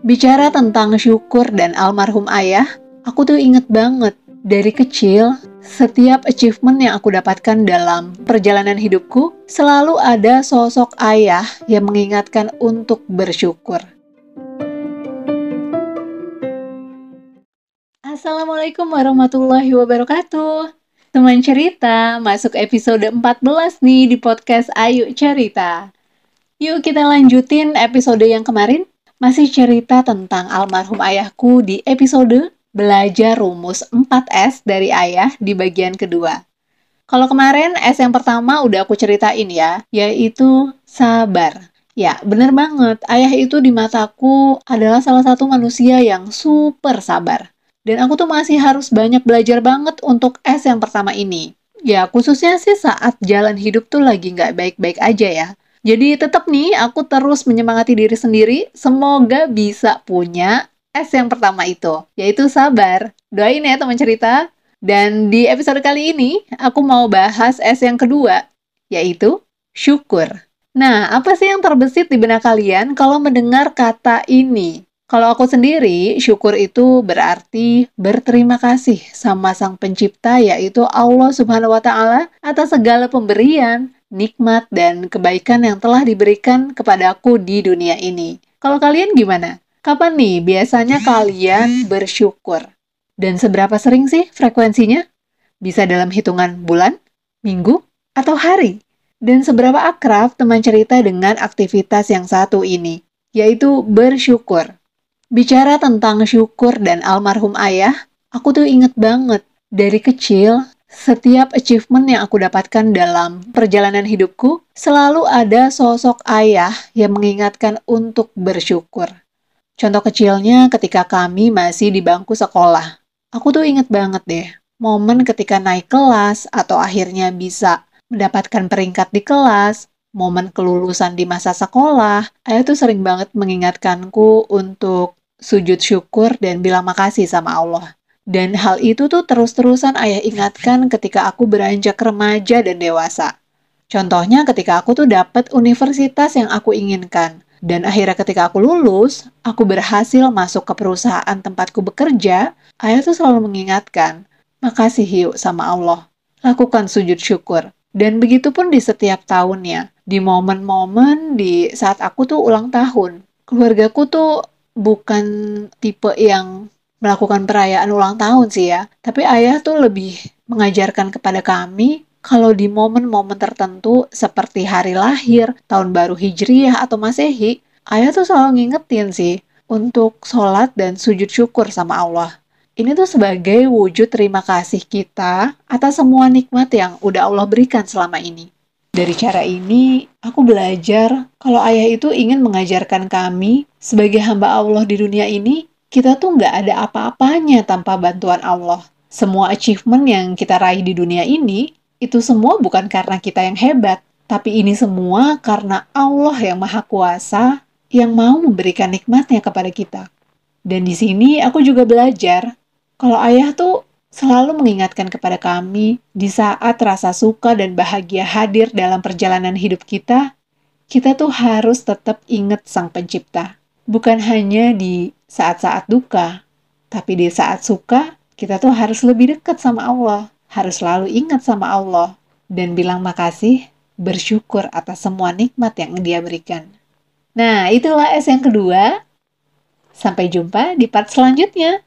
Bicara tentang syukur dan almarhum ayah, aku tuh inget banget dari kecil, setiap achievement yang aku dapatkan dalam perjalanan hidupku selalu ada sosok ayah yang mengingatkan untuk bersyukur. Assalamualaikum warahmatullahi wabarakatuh. Teman cerita, masuk episode 14 nih di podcast Ayu Cerita. Yuk kita lanjutin episode yang kemarin masih cerita tentang almarhum ayahku di episode Belajar Rumus 4S dari Ayah di bagian kedua. Kalau kemarin S yang pertama udah aku ceritain ya, yaitu sabar. Ya, bener banget. Ayah itu di mataku adalah salah satu manusia yang super sabar. Dan aku tuh masih harus banyak belajar banget untuk S yang pertama ini. Ya, khususnya sih saat jalan hidup tuh lagi nggak baik-baik aja ya. Jadi tetap nih aku terus menyemangati diri sendiri, semoga bisa punya S yang pertama itu, yaitu sabar. Doain ya teman cerita. Dan di episode kali ini, aku mau bahas S yang kedua, yaitu syukur. Nah, apa sih yang terbesit di benak kalian kalau mendengar kata ini? Kalau aku sendiri, syukur itu berarti berterima kasih sama Sang Pencipta, yaitu Allah Subhanahu wa Ta'ala, atas segala pemberian, nikmat, dan kebaikan yang telah diberikan kepadaku di dunia ini. Kalau kalian gimana? Kapan nih biasanya kalian bersyukur? Dan seberapa sering sih frekuensinya? Bisa dalam hitungan bulan, minggu, atau hari? Dan seberapa akrab teman cerita dengan aktivitas yang satu ini, yaitu bersyukur. Bicara tentang syukur dan almarhum ayah, aku tuh inget banget dari kecil setiap achievement yang aku dapatkan dalam perjalanan hidupku, selalu ada sosok ayah yang mengingatkan untuk bersyukur. Contoh kecilnya ketika kami masih di bangku sekolah. Aku tuh inget banget deh, momen ketika naik kelas atau akhirnya bisa mendapatkan peringkat di kelas, momen kelulusan di masa sekolah, ayah tuh sering banget mengingatkanku untuk sujud syukur dan bilang makasih sama Allah. Dan hal itu tuh terus-terusan ayah ingatkan ketika aku beranjak remaja dan dewasa. Contohnya ketika aku tuh dapat universitas yang aku inginkan. Dan akhirnya ketika aku lulus, aku berhasil masuk ke perusahaan tempatku bekerja, ayah tuh selalu mengingatkan, makasih yuk sama Allah. Lakukan sujud syukur. Dan begitu pun di setiap tahunnya. Di momen-momen di saat aku tuh ulang tahun. Keluargaku tuh bukan tipe yang melakukan perayaan ulang tahun sih ya. Tapi ayah tuh lebih mengajarkan kepada kami kalau di momen-momen tertentu seperti hari lahir, tahun baru Hijriyah atau Masehi, ayah tuh selalu ngingetin sih untuk sholat dan sujud syukur sama Allah. Ini tuh sebagai wujud terima kasih kita atas semua nikmat yang udah Allah berikan selama ini. Dari cara ini, aku belajar kalau ayah itu ingin mengajarkan kami sebagai hamba Allah di dunia ini kita tuh nggak ada apa-apanya tanpa bantuan Allah. Semua achievement yang kita raih di dunia ini, itu semua bukan karena kita yang hebat, tapi ini semua karena Allah yang Maha Kuasa yang mau memberikan nikmatnya kepada kita. Dan di sini aku juga belajar kalau ayah tuh selalu mengingatkan kepada kami di saat rasa suka dan bahagia hadir dalam perjalanan hidup kita, kita tuh harus tetap ingat Sang Pencipta. Bukan hanya di saat-saat duka. Tapi di saat suka, kita tuh harus lebih dekat sama Allah. Harus selalu ingat sama Allah. Dan bilang makasih, bersyukur atas semua nikmat yang dia berikan. Nah, itulah S yang kedua. Sampai jumpa di part selanjutnya.